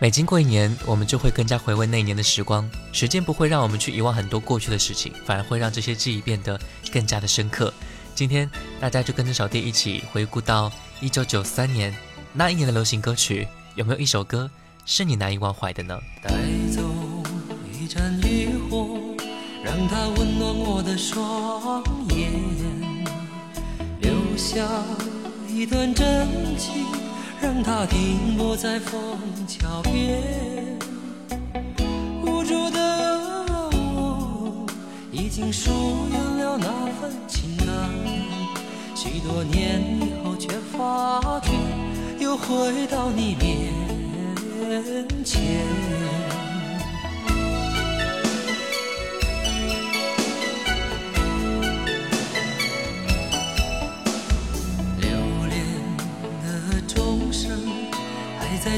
每经过一年，我们就会更加回味那一年的时光。时间不会让我们去遗忘很多过去的事情，反而会让这些记忆变得更加的深刻。今天大家就跟着小弟一起回顾到一九九三年那一年的流行歌曲，有没有一首歌是你难以忘怀的呢？带走一盏渔火，让它温暖我的双眼，留下一段真情。让它停泊在风桥边，无助的我已经疏远了那份情感，许多年以后却发觉又回到你面前。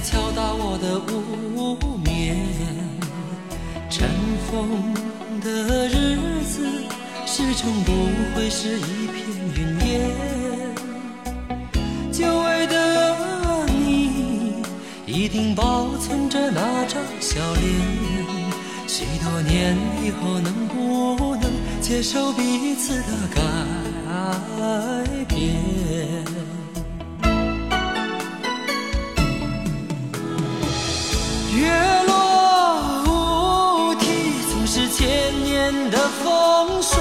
敲打我的无眠，尘封的日子始终不会是一片云烟。久违的你，一定保存着那张笑脸。许多年以后，能不能接受彼此的改变？月落乌啼，总是千年的风霜。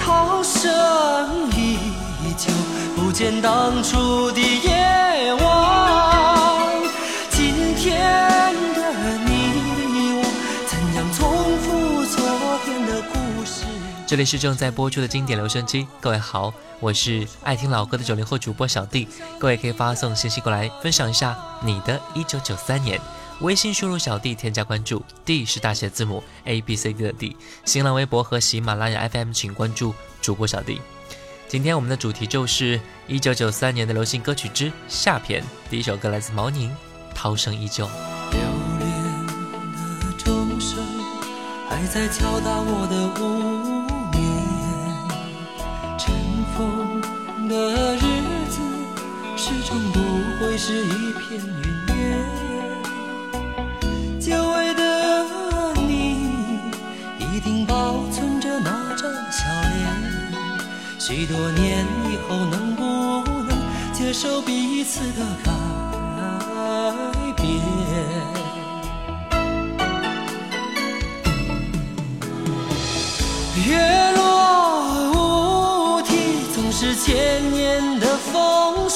涛声依旧，不见当初的这里是正在播出的经典留声机，各位好。我是爱听老歌的九零后主播小弟，各位可以发送信息过来分享一下你的一九九三年。微信输入小弟添加关注，D 是大写字母 A B C D 的 D。新浪微博和喜马拉雅 FM 请关注主播小弟。今天我们的主题就是一九九三年的流行歌曲之下篇，第一首歌来自毛宁，《涛声依旧》。留恋的钟声还在敲打我的屋。的日子始终不会是一片云烟。久违的你，一定保存着那张笑脸。许多年以后，能不能接受彼此的改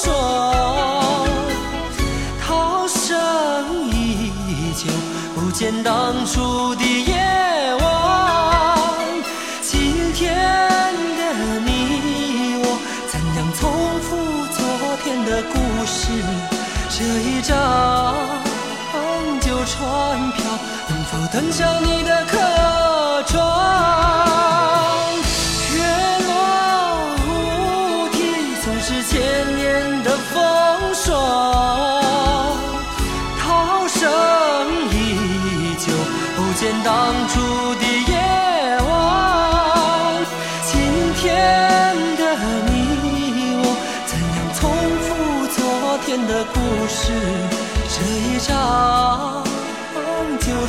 说，涛声依旧，不见当初的夜晚。今天的你我，怎样重复昨天的故事？这一张旧船票，能否登上你的客船？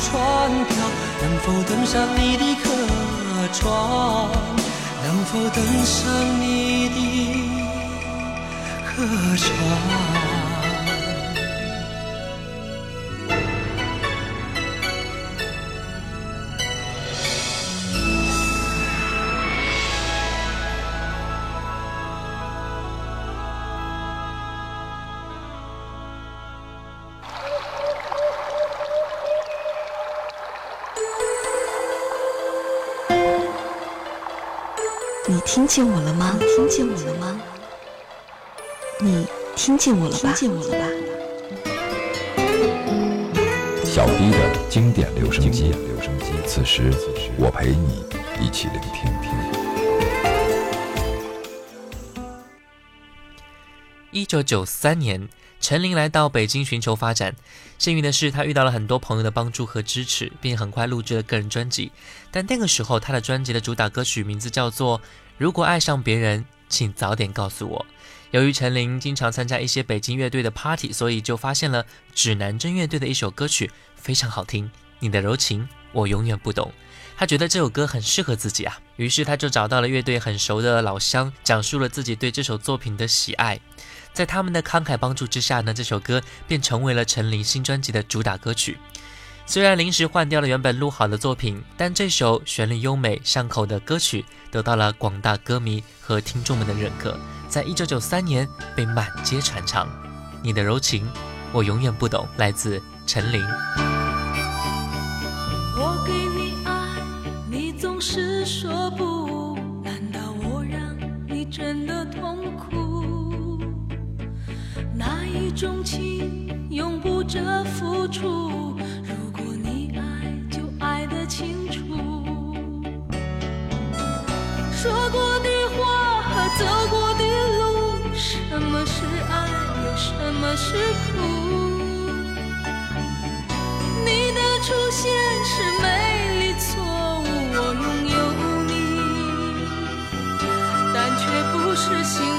船票，能否登上你的客船？能否登上你的？客船。听见我了吗？听见我了吗？你听见我了吧？听见我了吧？小 D 的经典留声机，留声机此时我陪你一起聆听。一九九三年，陈琳来到北京寻求发展。幸运的是，她遇到了很多朋友的帮助和支持，并很快录制了个人专辑。但那个时候，她的专辑的主打歌曲名字叫做《如果爱上别人，请早点告诉我》。由于陈琳经常参加一些北京乐队的 party，所以就发现了指南针乐队的一首歌曲非常好听，《你的柔情我永远不懂》。他觉得这首歌很适合自己啊，于是他就找到了乐队很熟的老乡，讲述了自己对这首作品的喜爱。在他们的慷慨帮助之下呢，这首歌便成为了陈琳新专辑的主打歌曲。虽然临时换掉了原本录好的作品，但这首旋律优美、上口的歌曲得到了广大歌迷和听众们的认可，在一九九三年被满街传唱。你的柔情，我永远不懂，来自陈琳。我给你爱，你总是说不，难道我让你真的痛苦？那一种情永不折付出，什么是苦？你的出现是美丽错误，我拥有你，但却不是幸福。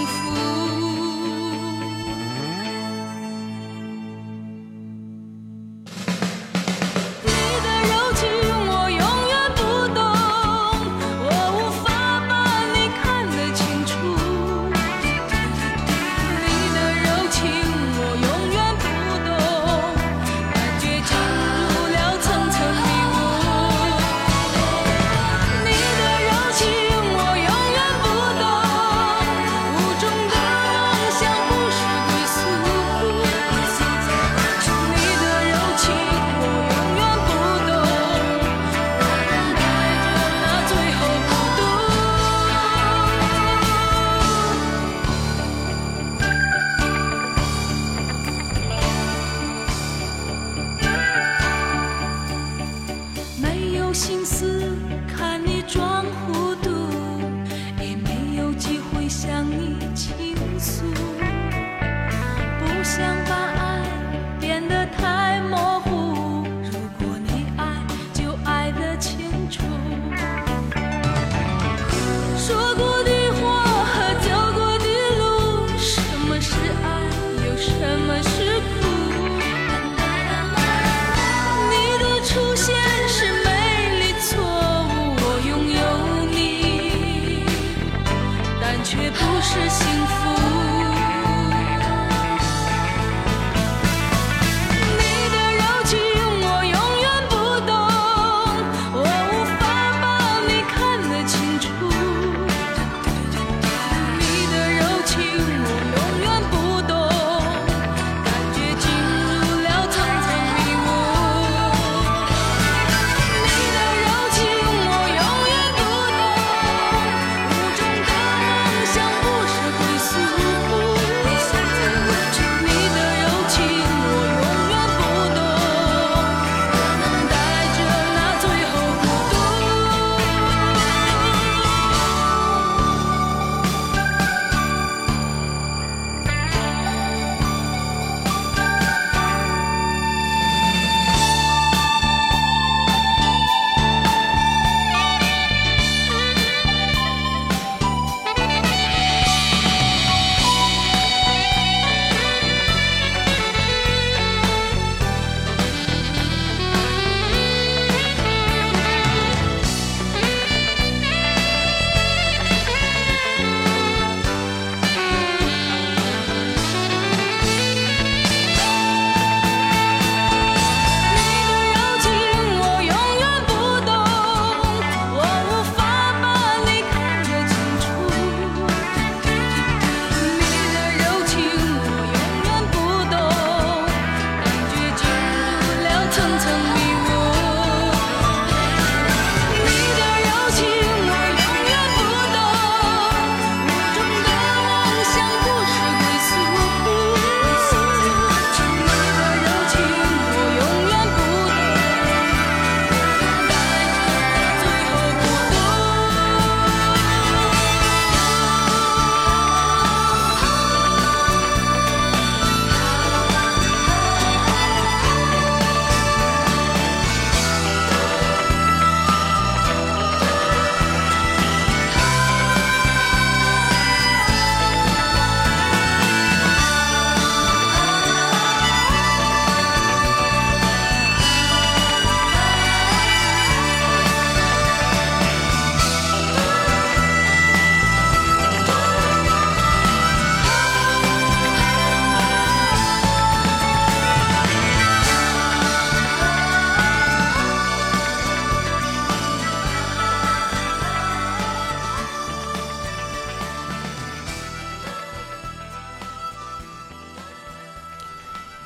tears.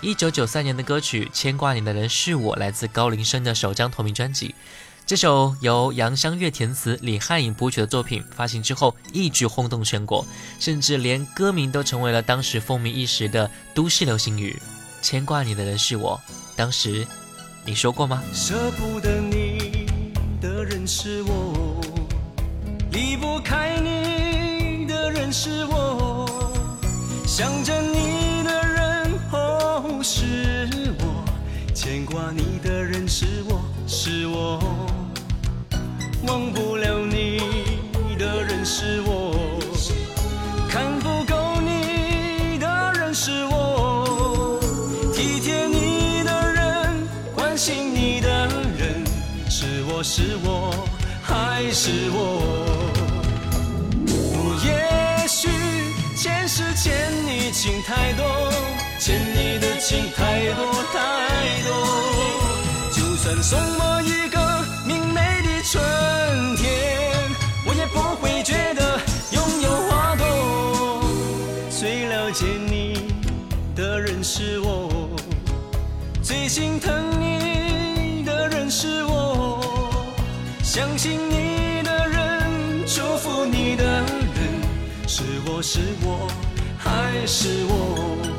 一九九三年的歌曲《牵挂你的人是我》，来自高林生的首张同名专辑。这首由杨香月填词、李汉颖谱曲的作品发行之后，一举轰动全国，甚至连歌名都成为了当时风靡一时的都市流行语。牵挂你的人是我，当时你说过吗？舍不得你的人是我，离不开你的人是我，想着是我是我。忘不了你的人是我，看不够你的人是我，体贴你的人，关心你的人，是我是我还是我？也许前世欠你情太多，欠你的情太多太多，送我一个明媚的。春天，我也不会觉得拥有花朵。最了解你的人是我，最心疼你的人是我，相信你的人，祝福你的人，是我是我还是我？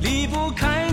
离不开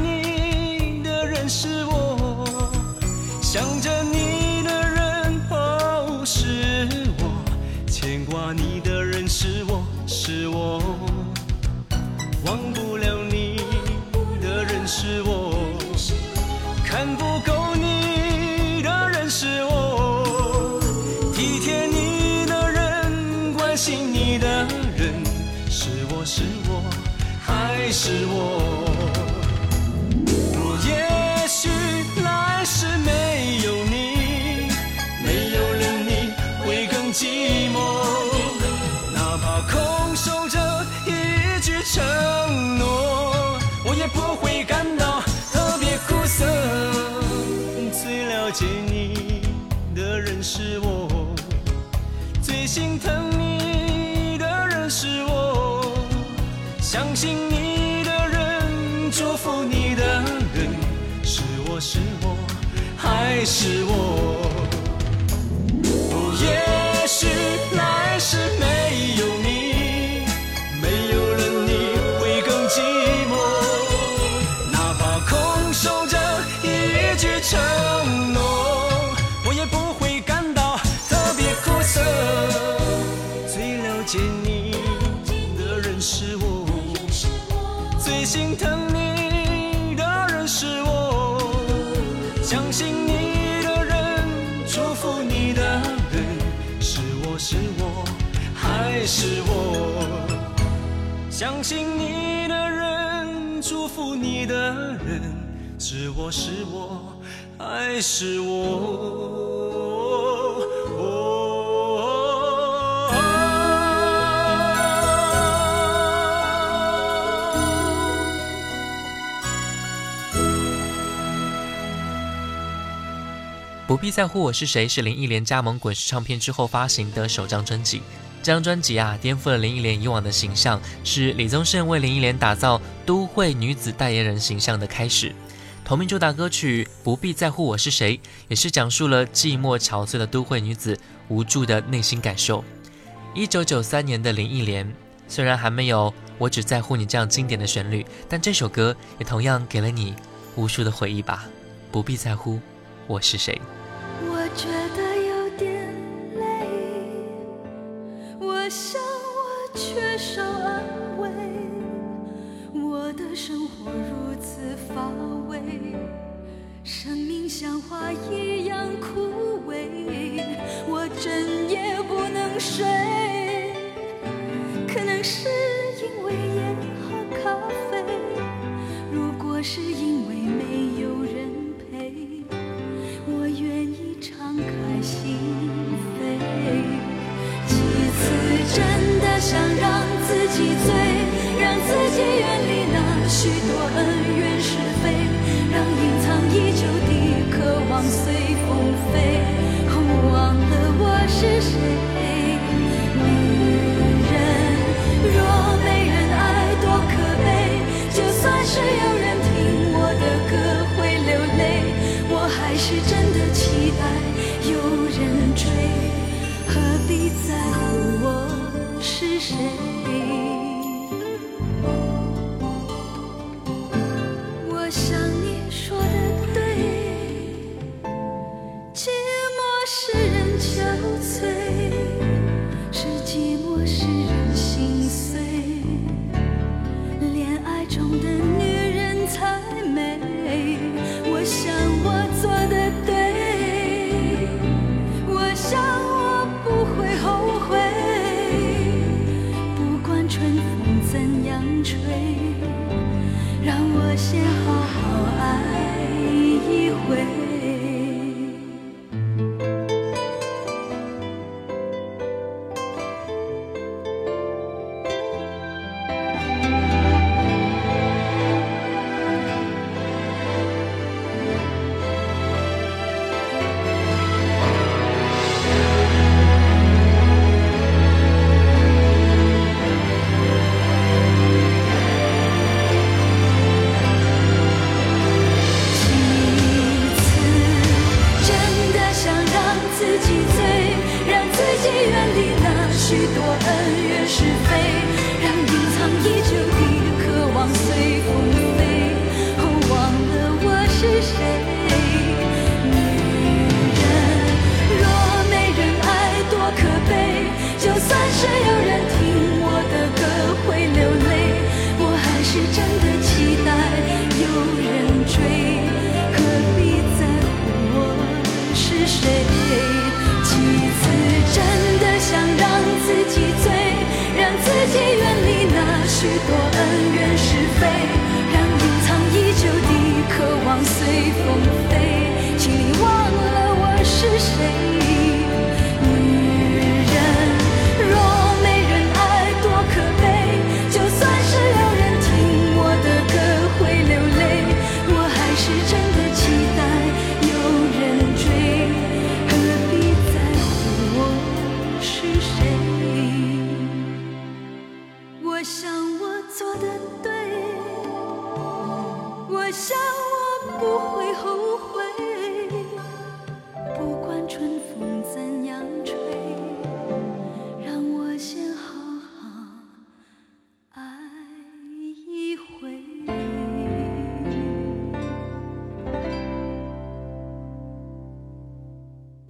我是我还是我？相信你的人，祝福你的人，是我是我还是我？不必在乎我是谁，是林忆莲加盟滚石唱片之后发行的首张专辑。这张专辑啊，颠覆了林忆莲以往的形象，是李宗盛为林忆莲打造都会女子代言人形象的开始。同名主打歌曲《不必在乎我是谁》，也是讲述了寂寞憔悴的都会女子无助的内心感受。一九九三年的林忆莲，虽然还没有《我只在乎你》这样经典的旋律，但这首歌也同样给了你无数的回忆吧。不必在乎我是谁。生活如此乏味生命像花一样枯萎我整夜不能睡。可能是因为烟和咖啡如果是因为没有人陪我愿意敞开心。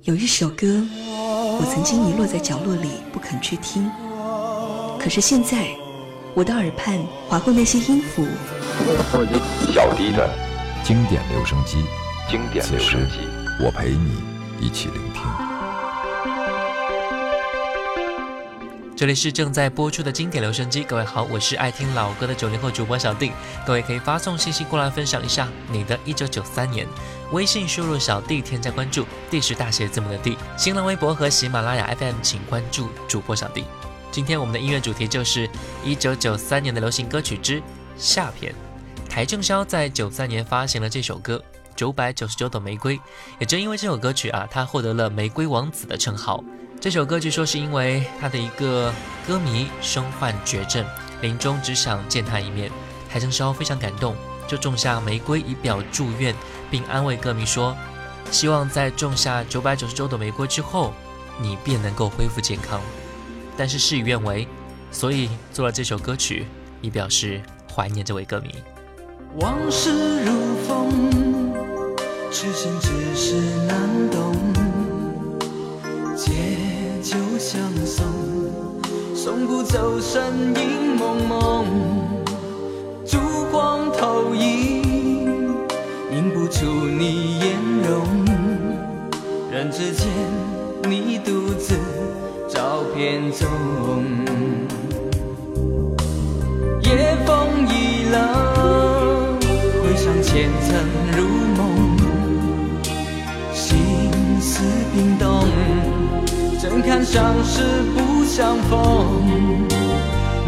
有一首歌，我曾经遗落在角落里不肯去听，可是现在，我的耳畔划过那些音符。小迪的经典留声机，经典留声机，我陪你一起聆听。这里是正在播出的经典留声机，各位好，我是爱听老歌的九零后主播小弟，各位可以发送信息过来分享一下你的一九九三年，微信输入小弟添加关注，D 是大写字母的 D，新浪微博和喜马拉雅 FM 请关注主播小弟。今天我们的音乐主题就是一九九三年的流行歌曲之下篇。邰正宵在九三年发行了这首歌《九百九十九朵玫瑰》，也正因为这首歌曲啊，他获得了“玫瑰王子”的称号。这首歌据说是因为他的一个歌迷身患绝症，临终只想见他一面。海正烧非常感动，就种下玫瑰以表祝愿，并安慰歌迷说：“希望在种下九百九十九朵玫瑰之后，你便能够恢复健康。”但是事与愿违，所以做了这首歌曲，以表示怀念这位歌迷。往事如风，痴心只是难懂。借酒相送，送不走身影蒙蒙。烛光投影，映不出你颜容。人之间，你独自照片中。夜风已冷，回想前尘如冰冻。怎堪相识不相逢？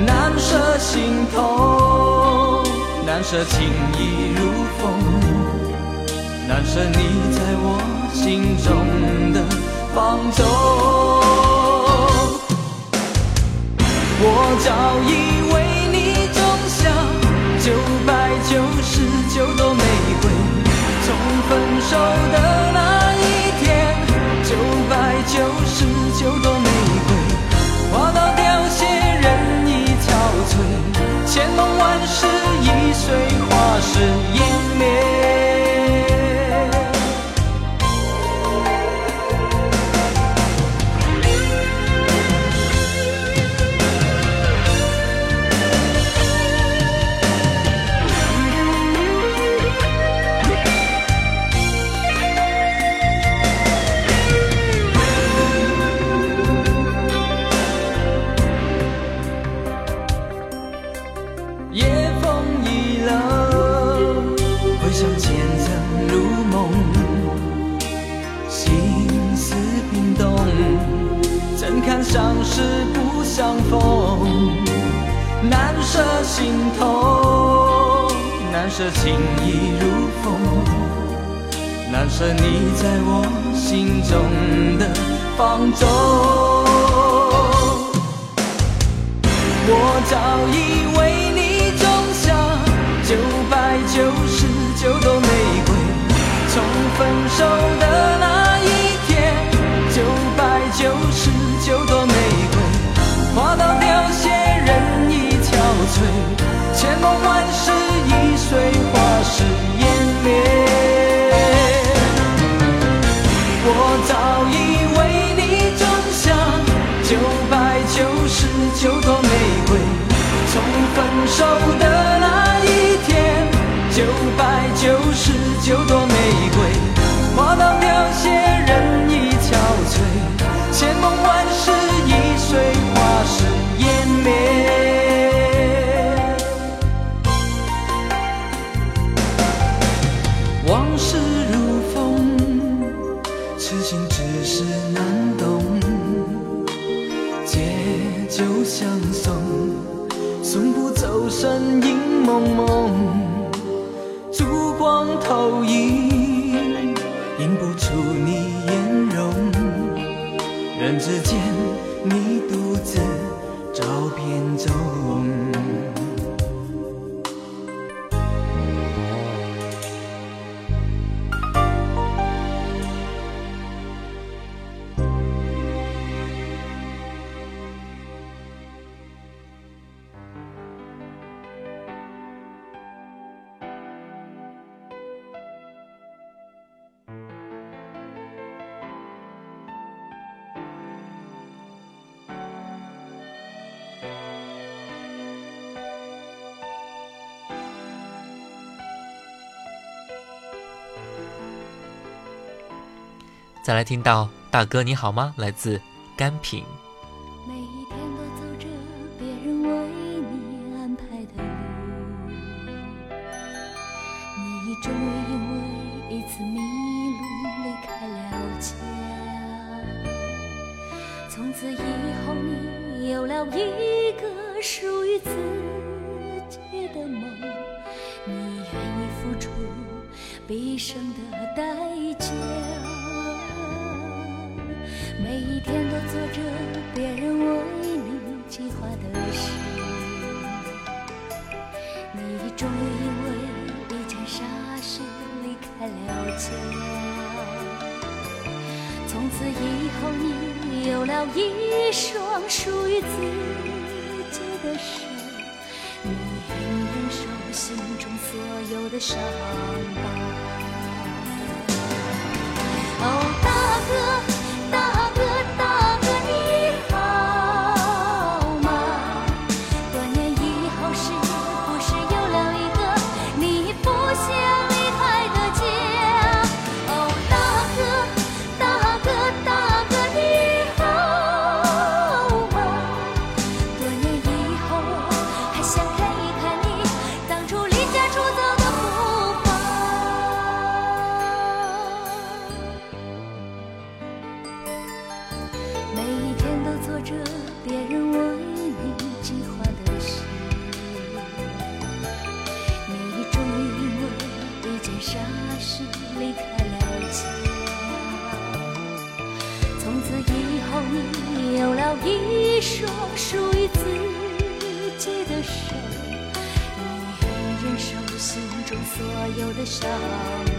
难舍心痛，难舍情意如风，难舍你在我心中的放纵。我早已相逢难舍心痛难舍情已如风难舍你在我心中的放纵我早已为你种下九百九十九朵玫瑰从分手的那一天九百九十九朵玫瑰。花到凋谢人已憔悴千盟万誓已随花事湮灭。我早已为你种下九百九十九朵玫瑰从分手的那一天九百九十九朵玫再来听到大哥你好吗？来自甘品。我的笑。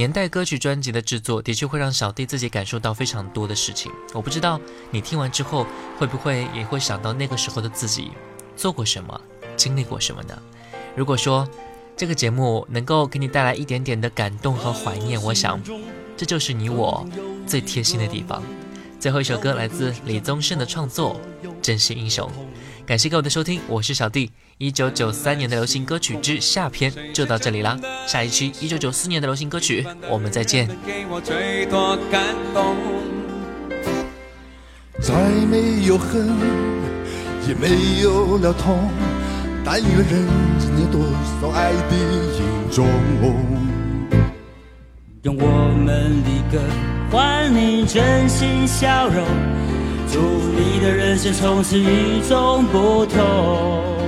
年代歌曲专辑的制作，的确会让小弟自己感受到非常多的事情。我不知道你听完之后，会不会也会想到那个时候的自己，做过什么，经历过什么呢？如果说这个节目能够给你带来一点点的感动和怀念，我想这就是你我最贴心的地方。最后一首歌来自李宗盛的创作《真心英雄》。感谢各位的收听，我是小弟。一九九三年的流行歌曲之下篇就到这里啦，下一期一九九四年的流行歌曲，我们再见。再没有恨，也没有了痛，但愿人间有多少爱的影踪。用我们的歌换你真心笑容。祝你的人生从此与众不同，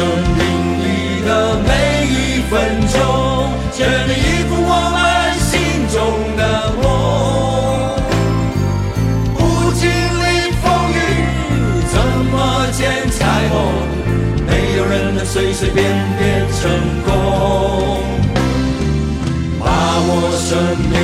生命里的每一分钟，全力以赴我们心中的梦。不经历风雨，怎么见彩虹？没有人能随随便便成功。把握生命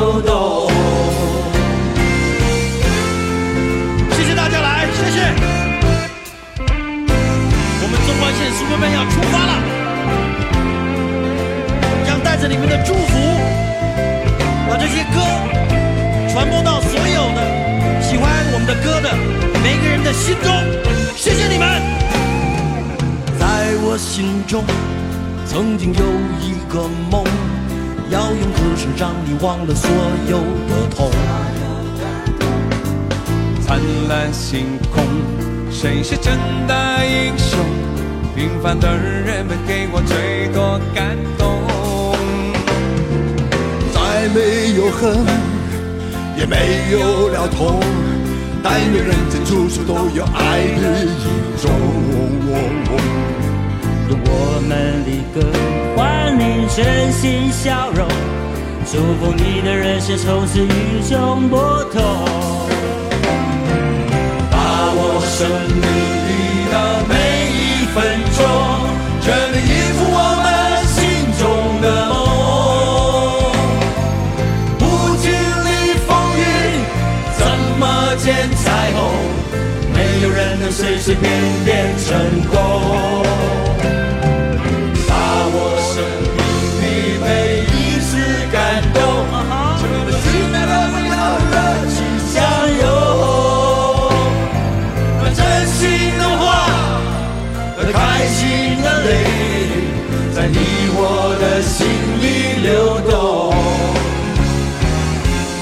流动。谢谢大家来，谢谢。我们中环线 super man 要出发了。将带着你们的祝福，把这些歌传播到所有的喜欢我们的歌的每个人的心中。谢谢你们！在我心中，曾经有一个梦，要用歌声让你忘了所有的痛。灿烂星空，谁是真的英雄？平凡的人们给我最多感动。再没有恨，也没有了痛，但愿人间处处都有爱的影踪。我们的歌换你真心笑容，祝福你的人生从此与众不同。把握生命里的每一分钟，全力以赴我们心中的梦。不经历风雨，怎么见彩虹，没有人能随随便便成功。流动。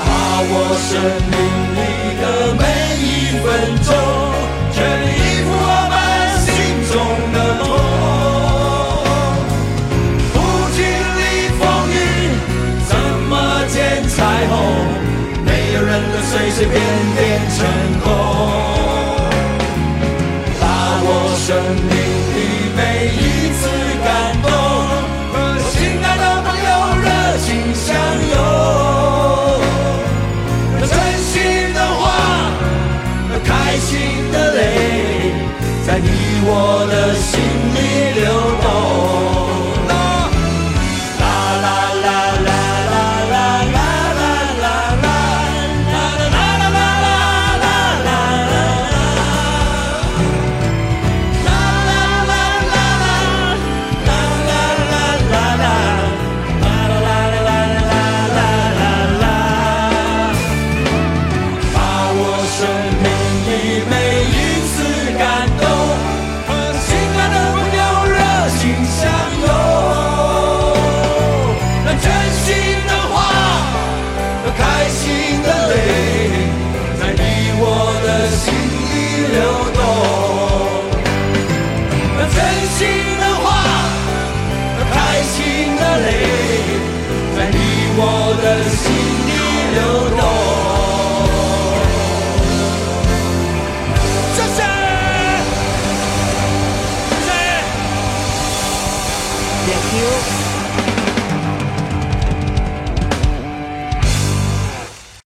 把握生命里。的每一分钟，全力以赴我们心中的梦。不经历风雨，怎么见彩虹？没有人能随随便便成功。把握生命我的心里流